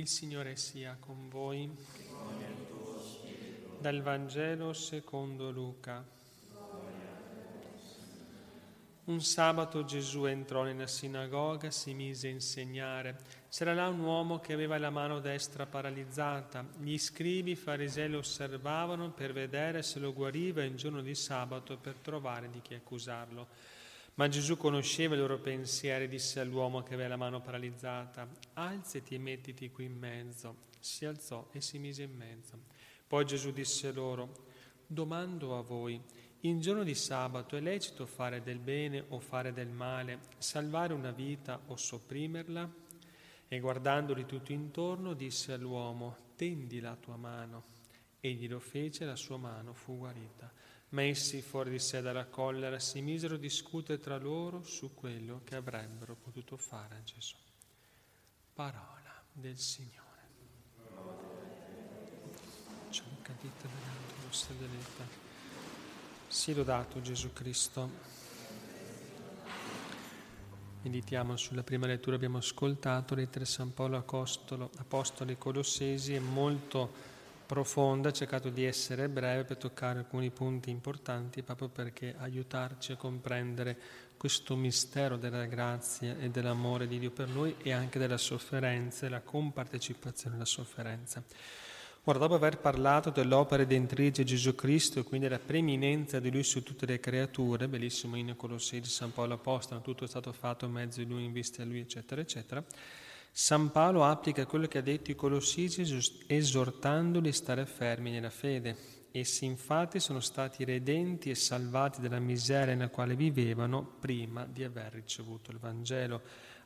Il Signore sia con voi. Dal Vangelo secondo Luca. Un sabato Gesù entrò nella sinagoga, si mise a insegnare. C'era là un uomo che aveva la mano destra paralizzata. Gli scribi farisei lo osservavano per vedere se lo guariva in giorno di sabato per trovare di chi accusarlo. Ma Gesù conosceva i loro pensieri e disse all'uomo che aveva la mano paralizzata, alzati e mettiti qui in mezzo. Si alzò e si mise in mezzo. Poi Gesù disse loro, domando a voi, in giorno di sabato è lecito fare del bene o fare del male, salvare una vita o sopprimerla? E guardandoli tutto intorno disse all'uomo, tendi la tua mano. Egli lo fece e la sua mano fu guarita ma essi fuori di sé dalla collera si misero a discutere tra loro su quello che avrebbero potuto fare a Gesù. Parola del Signore. C'è un cadito davanti lo stadeletta. Si lodato Gesù Cristo. Meditiamo sulla prima lettura, abbiamo ascoltato lettere San Paolo Apostolo, Apostoli Colossesi, è molto profonda, ha cercato di essere breve per toccare alcuni punti importanti proprio perché aiutarci a comprendere questo mistero della grazia e dell'amore di Dio per noi e anche della sofferenza e la compartecipazione alla sofferenza. Ora, dopo aver parlato dell'opera redentrice di Gesù Cristo e quindi della preeminenza di Lui su tutte le creature, bellissimo in di San Paolo Apostolo, tutto è stato fatto mezzo di Lui, in vista di Lui, eccetera, eccetera, San Paolo applica quello che ha detto i Colossesi esortandoli a stare fermi nella fede. Essi infatti sono stati redenti e salvati dalla miseria nella quale vivevano prima di aver ricevuto il Vangelo.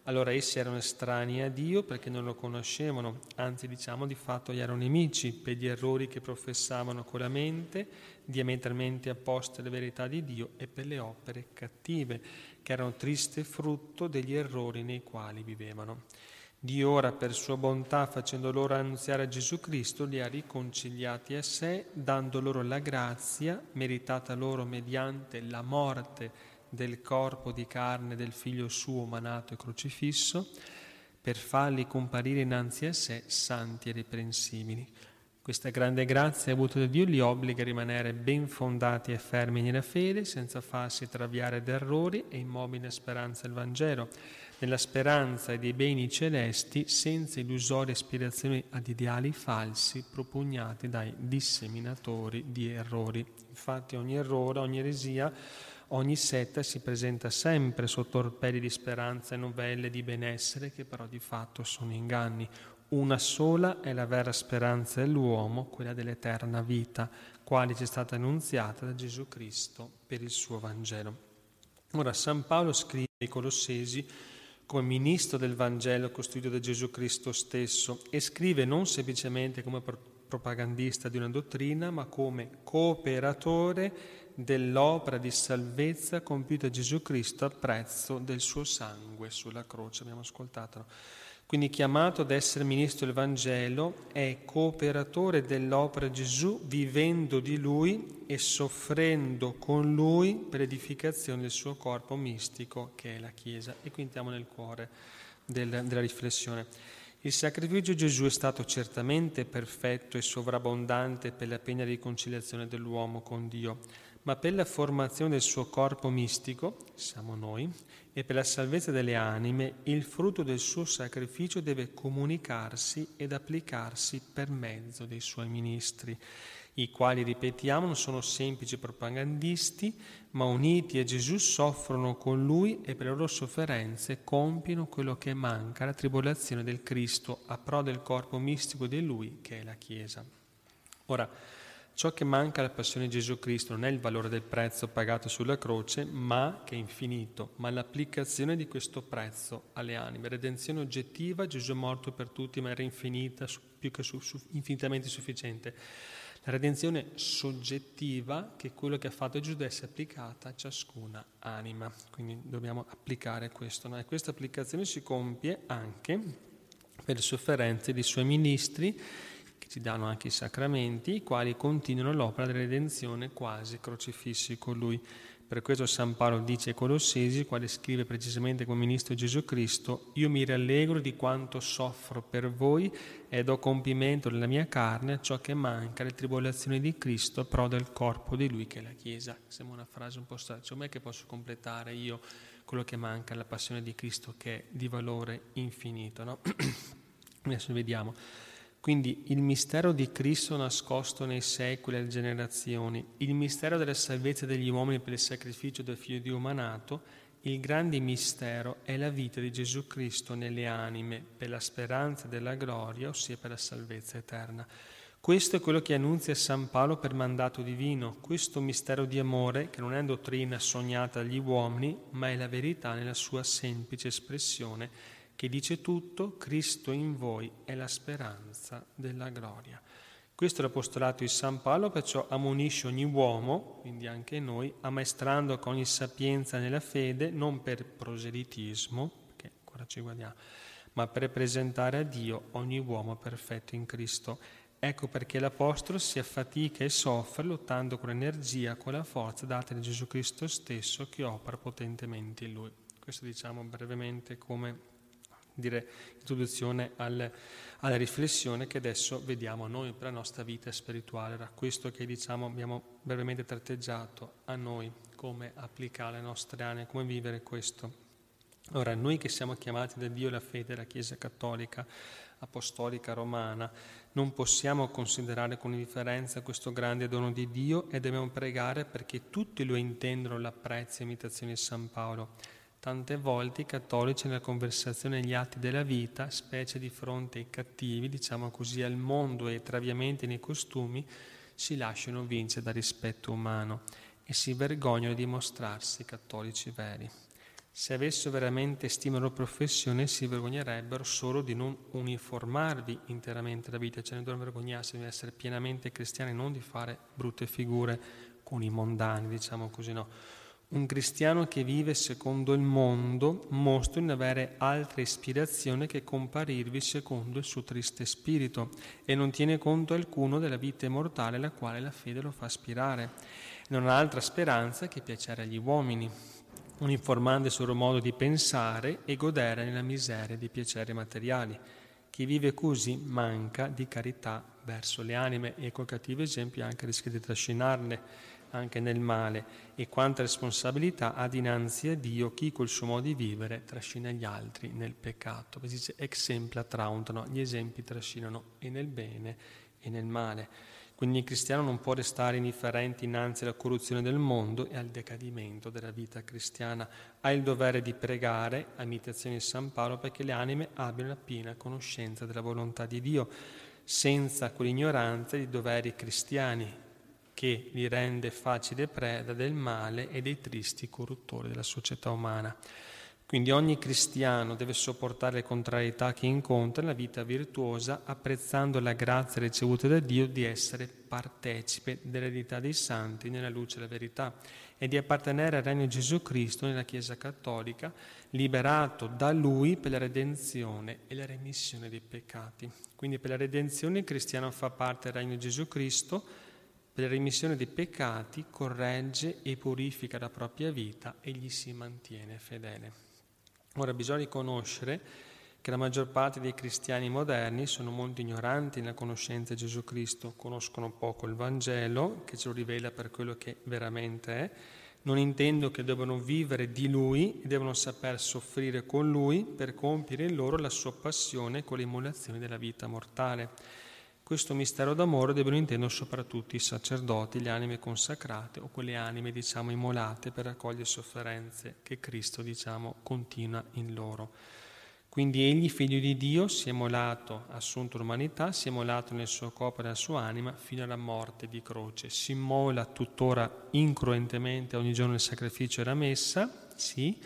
Allora essi erano estranei a Dio perché non lo conoscevano, anzi diciamo di fatto gli erano nemici per gli errori che professavano con la mente, diametralmente apposte alle verità di Dio e per le opere cattive, che erano triste frutto degli errori nei quali vivevano. Dio ora per sua bontà, facendo loro annunziare Gesù Cristo, li ha riconciliati a sé, dando loro la grazia meritata loro mediante la morte del corpo di carne del figlio suo manato e crocifisso, per farli comparire innanzi a sé santi e riprensibili. Questa grande grazia avuta da Dio li obbliga a rimanere ben fondati e fermi nella fede, senza farsi traviare da errori e immobili nella speranza del Vangelo nella speranza dei beni celesti senza illusorie aspirazioni ad ideali falsi propugnati dai disseminatori di errori. Infatti ogni errore, ogni eresia, ogni setta si presenta sempre sotto orpelli di speranza e novelle di benessere che però di fatto sono inganni. Una sola è la vera speranza dell'uomo, quella dell'eterna vita, quale ci è stata annunziata da Gesù Cristo per il suo Vangelo. Ora San Paolo scrive ai Colossesi come ministro del Vangelo costruito da Gesù Cristo stesso e scrive non semplicemente come propagandista di una dottrina, ma come cooperatore dell'opera di salvezza compiuta da Gesù Cristo a prezzo del suo sangue sulla croce. Abbiamo ascoltato. Quindi chiamato ad essere ministro del Vangelo è cooperatore dell'opera di Gesù vivendo di lui e soffrendo con lui per l'edificazione del suo corpo mistico che è la Chiesa. E qui entriamo nel cuore del, della riflessione. Il sacrificio di Gesù è stato certamente perfetto e sovrabbondante per la piena riconciliazione dell'uomo con Dio, ma per la formazione del suo corpo mistico, siamo noi, e per la salvezza delle anime, il frutto del suo sacrificio deve comunicarsi ed applicarsi per mezzo dei suoi ministri, i quali, ripetiamo, non sono semplici propagandisti, ma uniti a Gesù soffrono con lui e per le loro sofferenze compiono quello che manca, la tribolazione del Cristo, a pro del corpo mistico di lui, che è la Chiesa. Ora, Ciò che manca alla passione di Gesù Cristo non è il valore del prezzo pagato sulla croce, ma che è infinito, ma l'applicazione di questo prezzo alle anime. Redenzione oggettiva, Gesù è morto per tutti, ma era infinita, più che su, su, infinitamente sufficiente. La redenzione soggettiva, che è quello che ha fatto Gesù, deve essere applicata a ciascuna anima. Quindi dobbiamo applicare questo. No? E questa applicazione si compie anche per le sofferenze dei suoi ministri che ci danno anche i sacramenti, i quali continuano l'opera della redenzione quasi crocifissi con lui. Per questo San Paolo dice ai Colossesi, quale scrive precisamente come ministro Gesù Cristo, io mi rallegro di quanto soffro per voi e do compimento nella mia carne a ciò che manca alle tribolazioni di Cristo, però del corpo di Lui che è la Chiesa. Sembra una frase un po' strana, cioè, com'è che posso completare io quello che manca alla passione di Cristo che è di valore infinito? No? Adesso vediamo. Quindi il mistero di Cristo nascosto nei secoli e le generazioni, il mistero della salvezza degli uomini per il sacrificio del figlio di umanato, il grande mistero è la vita di Gesù Cristo nelle anime per la speranza della gloria, ossia per la salvezza eterna. Questo è quello che annunzia San Paolo per mandato divino, questo mistero di amore che non è dottrina sognata agli uomini, ma è la verità nella sua semplice espressione che dice tutto, Cristo in voi è la speranza della gloria. Questo è l'apostolato di San Paolo, perciò ammonisce ogni uomo, quindi anche noi, ammaestrando con ogni sapienza nella fede, non per proselitismo, perché ancora ci guardiamo, ma per presentare a Dio ogni uomo perfetto in Cristo. Ecco perché l'Apostolo si affatica e soffre lottando con energia, con la forza data da Gesù Cristo stesso che opera potentemente in Lui. Questo diciamo brevemente come dire, introduzione al, alla riflessione che adesso vediamo noi per la nostra vita spirituale. Era questo che diciamo, abbiamo brevemente tratteggiato a noi, come applicare alle nostre anime, come vivere questo. Ora, noi che siamo chiamati da Dio la fede della Chiesa cattolica, apostolica romana, non possiamo considerare con indifferenza questo grande dono di Dio e dobbiamo pregare perché tutti lo intendono, l'apprezzano, imitazione di San Paolo Tante volte i cattolici nella conversazione negli atti della vita, specie di fronte ai cattivi, diciamo così, al mondo e ai traviamenti nei costumi, si lasciano vincere dal rispetto umano e si vergognano di mostrarsi cattolici veri. Se avessero veramente stima loro professione, si vergognerebbero solo di non uniformarvi interamente la vita, cioè non devono vergognarsi di essere pienamente cristiani, non di fare brutte figure con i mondani, diciamo così, no un cristiano che vive secondo il mondo mostra di avere altra ispirazione che comparirvi secondo il suo triste spirito e non tiene conto alcuno della vita immortale alla quale la fede lo fa aspirare. Non ha altra speranza che piacere agli uomini, uniformando il suo modo di pensare e godere nella miseria di piaceri materiali. Chi vive così manca di carità verso le anime e col cattivo esempio anche rischia di trascinarle anche nel male e quanta responsabilità ha dinanzi a Dio chi col suo modo di vivere trascina gli altri nel peccato. Si dice exempla trauntano, gli esempi trascinano e nel bene e nel male. Quindi il cristiano non può restare indifferente innanzi alla corruzione del mondo e al decadimento della vita cristiana. Ha il dovere di pregare, a imitazione di San Paolo, perché le anime abbiano la piena conoscenza della volontà di Dio, senza quell'ignoranza di doveri cristiani, che li rende facile preda del male e dei tristi corruttori della società umana. Quindi ogni cristiano deve sopportare le contrarietà che incontra nella vita virtuosa, apprezzando la grazia ricevuta da Dio di essere partecipe dell'eredità dei santi nella luce della verità e di appartenere al regno di Gesù Cristo nella Chiesa cattolica, liberato da Lui per la redenzione e la remissione dei peccati. Quindi per la redenzione il cristiano fa parte del regno di Gesù Cristo, per la remissione dei peccati corregge e purifica la propria vita e gli si mantiene fedele. Ora bisogna riconoscere che la maggior parte dei cristiani moderni sono molto ignoranti nella conoscenza di Gesù Cristo, conoscono poco il Vangelo, che ce lo rivela per quello che veramente è, non intendo che debbano vivere di Lui e devono saper soffrire con Lui per compiere in loro la sua passione con le immolazioni della vita mortale. Questo mistero d'amore devono intendere soprattutto i sacerdoti, le anime consacrate o quelle anime, diciamo, immolate per raccogliere sofferenze che Cristo, diciamo, continua in loro. Quindi egli, figlio di Dio, si è immolato, assunto l'umanità, si è immolato nel suo corpo e nella sua anima fino alla morte di croce. Si immola tuttora incruentemente ogni giorno il sacrificio e la messa, sì,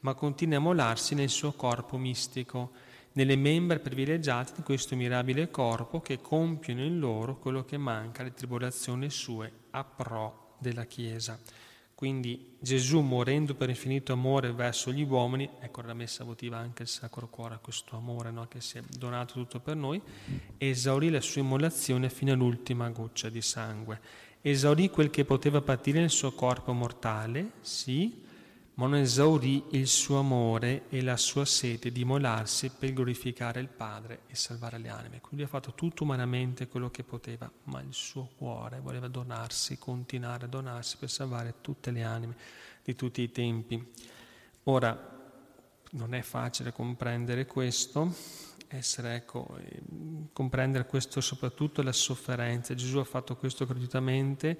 ma continua a immolarsi nel suo corpo mistico nelle membra privilegiate di questo mirabile corpo che compiono in loro quello che manca alle tribolazioni sue a pro della Chiesa. Quindi Gesù, morendo per infinito amore verso gli uomini, ecco la messa votiva anche il Sacro Cuore a questo amore no? che si è donato tutto per noi, esaurì la sua immolazione fino all'ultima goccia di sangue Esaurì quel che poteva patire nel suo corpo mortale, sì, ma non esaurì il suo amore e la sua sete di molarsi per glorificare il Padre e salvare le anime. Quindi ha fatto tutto umanamente quello che poteva, ma il suo cuore voleva donarsi, continuare a donarsi per salvare tutte le anime di tutti i tempi. Ora, non è facile comprendere questo, essere, ecco, eh, comprendere questo soprattutto la sofferenza. Gesù ha fatto questo gratuitamente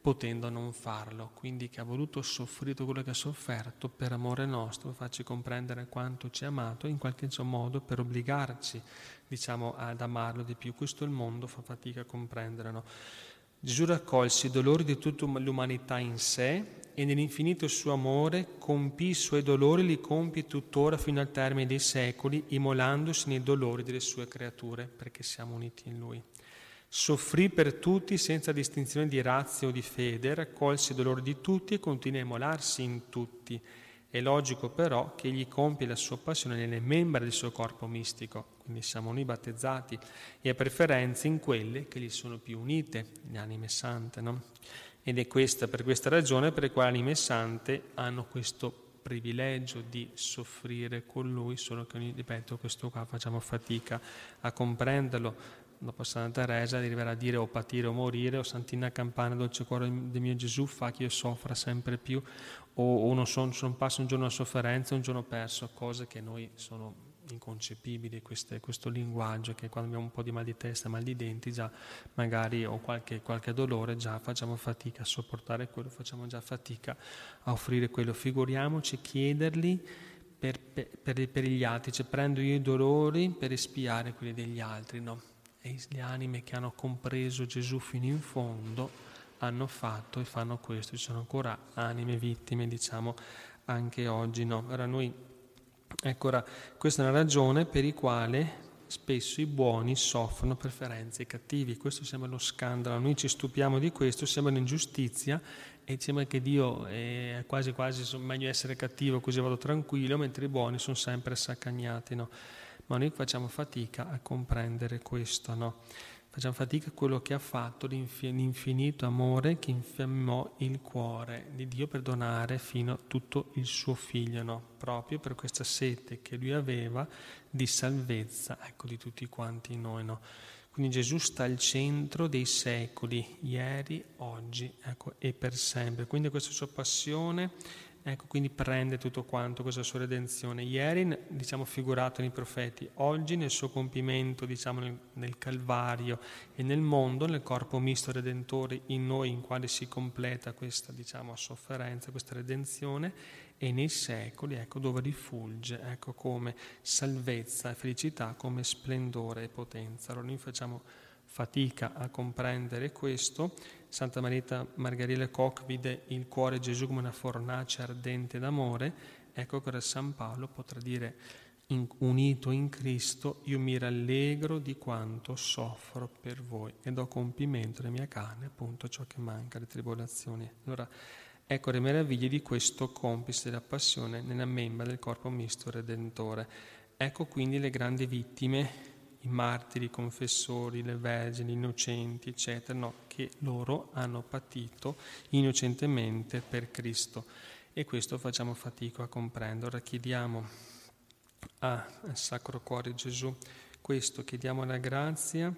potendo non farlo, quindi che ha voluto soffrire tutto quello che ha sofferto per amore nostro, farci comprendere quanto ci ha amato in qualche modo per obbligarci diciamo, ad amarlo di più. Questo il mondo fa fatica a comprendere. No? Gesù raccolse i dolori di tutta l'umanità in sé e nell'infinito suo amore compì i suoi dolori, li compie tuttora fino al termine dei secoli, immolandosi nei dolori delle sue creature, perché siamo uniti in Lui. Soffrì per tutti senza distinzione di razza o di fede, raccolse i dolori di tutti e continua a immolarsi in tutti. È logico però che egli compie la sua passione nelle membra del suo corpo mistico, quindi siamo noi battezzati, e a preferenza in quelle che gli sono più unite, le anime sante. No? Ed è questa, per questa ragione per la quale le anime sante hanno questo privilegio di soffrire con lui, solo che, ripeto, questo qua facciamo fatica a comprenderlo, dopo Santa Teresa arriverà a dire o patire o morire, o Santina Campana, dolce cuore del mio Gesù, fa che io soffra sempre più, o, o non, son, non passa un giorno a sofferenza, un giorno perso, cose che noi sono inconcepibili, queste, questo linguaggio che quando abbiamo un po' di mal di testa, mal di denti, già magari o qualche, qualche dolore, già facciamo fatica a sopportare quello, facciamo già fatica a offrire quello. Figuriamoci chiederli per, per, per, gli altri, cioè prendo io i dolori per espiare quelli degli altri, no? E le anime che hanno compreso Gesù fino in fondo hanno fatto e fanno questo, ci sono ancora anime vittime, diciamo, anche oggi. No? Ora noi, ecco, ora, questa è una ragione per la quale spesso i buoni soffrono preferenze ai cattivi, questo sembra uno scandalo, noi ci stupiamo di questo, sembra un'ingiustizia e sembra che Dio è quasi quasi meglio essere cattivo così vado tranquillo, mentre i buoni sono sempre saccagnati. No? Ma noi facciamo fatica a comprendere questo, no? Facciamo fatica a quello che ha fatto l'infinito amore che infiammò il cuore di Dio per donare fino a tutto il suo figlio, no? Proprio per questa sete che lui aveva di salvezza, ecco, di tutti quanti noi, no? Quindi Gesù sta al centro dei secoli, ieri, oggi, ecco, e per sempre. Quindi questa sua passione Ecco, quindi prende tutto quanto questa sua redenzione. Ieri, diciamo, figurato nei profeti, oggi nel suo compimento, diciamo, nel, nel, Calvario e nel mondo, nel corpo misto redentore in noi, in quale si completa questa, diciamo, sofferenza, questa redenzione, e nei secoli, ecco, dove rifulge, ecco, come salvezza e felicità, come splendore e potenza. Allora noi facciamo fatica a comprendere questo. Santa Marita Margherita Koch vide il cuore Gesù come una fornace ardente d'amore. Ecco che San Paolo potrà dire, in, unito in Cristo, io mi rallegro di quanto soffro per voi e do compimento alla mia carne, appunto ciò che manca, le tribolazioni. Allora, ecco le meraviglie di questo complice della passione nella membra del corpo misto redentore. Ecco quindi le grandi vittime i martiri, i confessori, le vergini, gli innocenti, eccetera, no, che loro hanno patito innocentemente per Cristo. E questo facciamo fatica a comprendere. Ora chiediamo al Sacro Cuore Gesù questo, chiediamo la grazia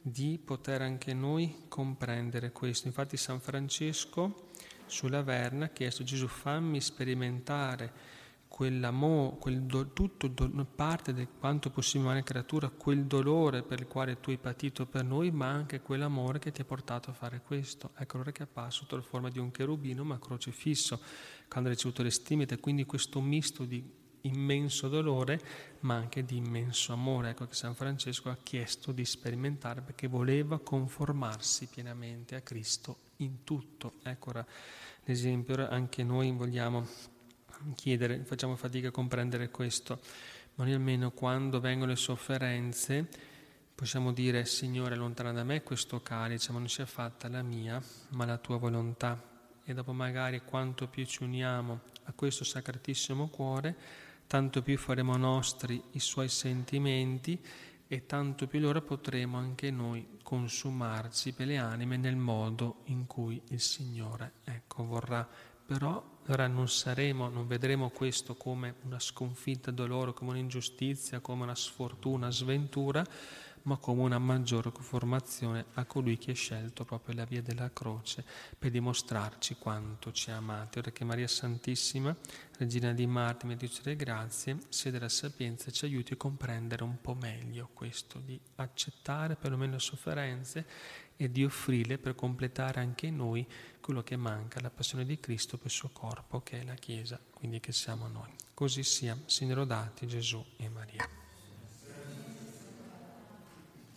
di poter anche noi comprendere questo. Infatti San Francesco sulla Verna ha chiesto Gesù fammi sperimentare quell'amore, quel do, tutto do, parte di quanto possibile umana creatura, quel dolore per il quale tu hai patito per noi, ma anche quell'amore che ti ha portato a fare questo. Ecco allora che è sotto la forma di un cherubino, ma crocefisso, quando ha ricevuto le stimite, quindi questo misto di immenso dolore, ma anche di immenso amore. Ecco che San Francesco ha chiesto di sperimentare perché voleva conformarsi pienamente a Cristo in tutto. Ecco ora l'esempio, anche noi vogliamo chiedere, facciamo fatica a comprendere questo, ma noi almeno quando vengono le sofferenze possiamo dire Signore allontana da me questo calice, ma non sia fatta la mia, ma la tua volontà. E dopo magari quanto più ci uniamo a questo sacratissimo cuore, tanto più faremo nostri i suoi sentimenti e tanto più allora potremo anche noi consumarci per le anime nel modo in cui il Signore ecco, vorrà. Però allora non saremo, non vedremo questo come una sconfitta dolore, come un'ingiustizia, come una sfortuna, una sventura, ma come una maggiore conformazione a colui che ha scelto proprio la via della croce per dimostrarci quanto ci ha amati. Ora che Maria Santissima, Regina di Marte, Medici delle Grazie, sia della sapienza ci aiuti a comprendere un po' meglio questo, di accettare perlomeno le sofferenze e di offrirle per completare anche noi quello che manca, la passione di Cristo per il suo corpo, che è la Chiesa, quindi che siamo noi. Così sia, Signore dati Gesù e Maria.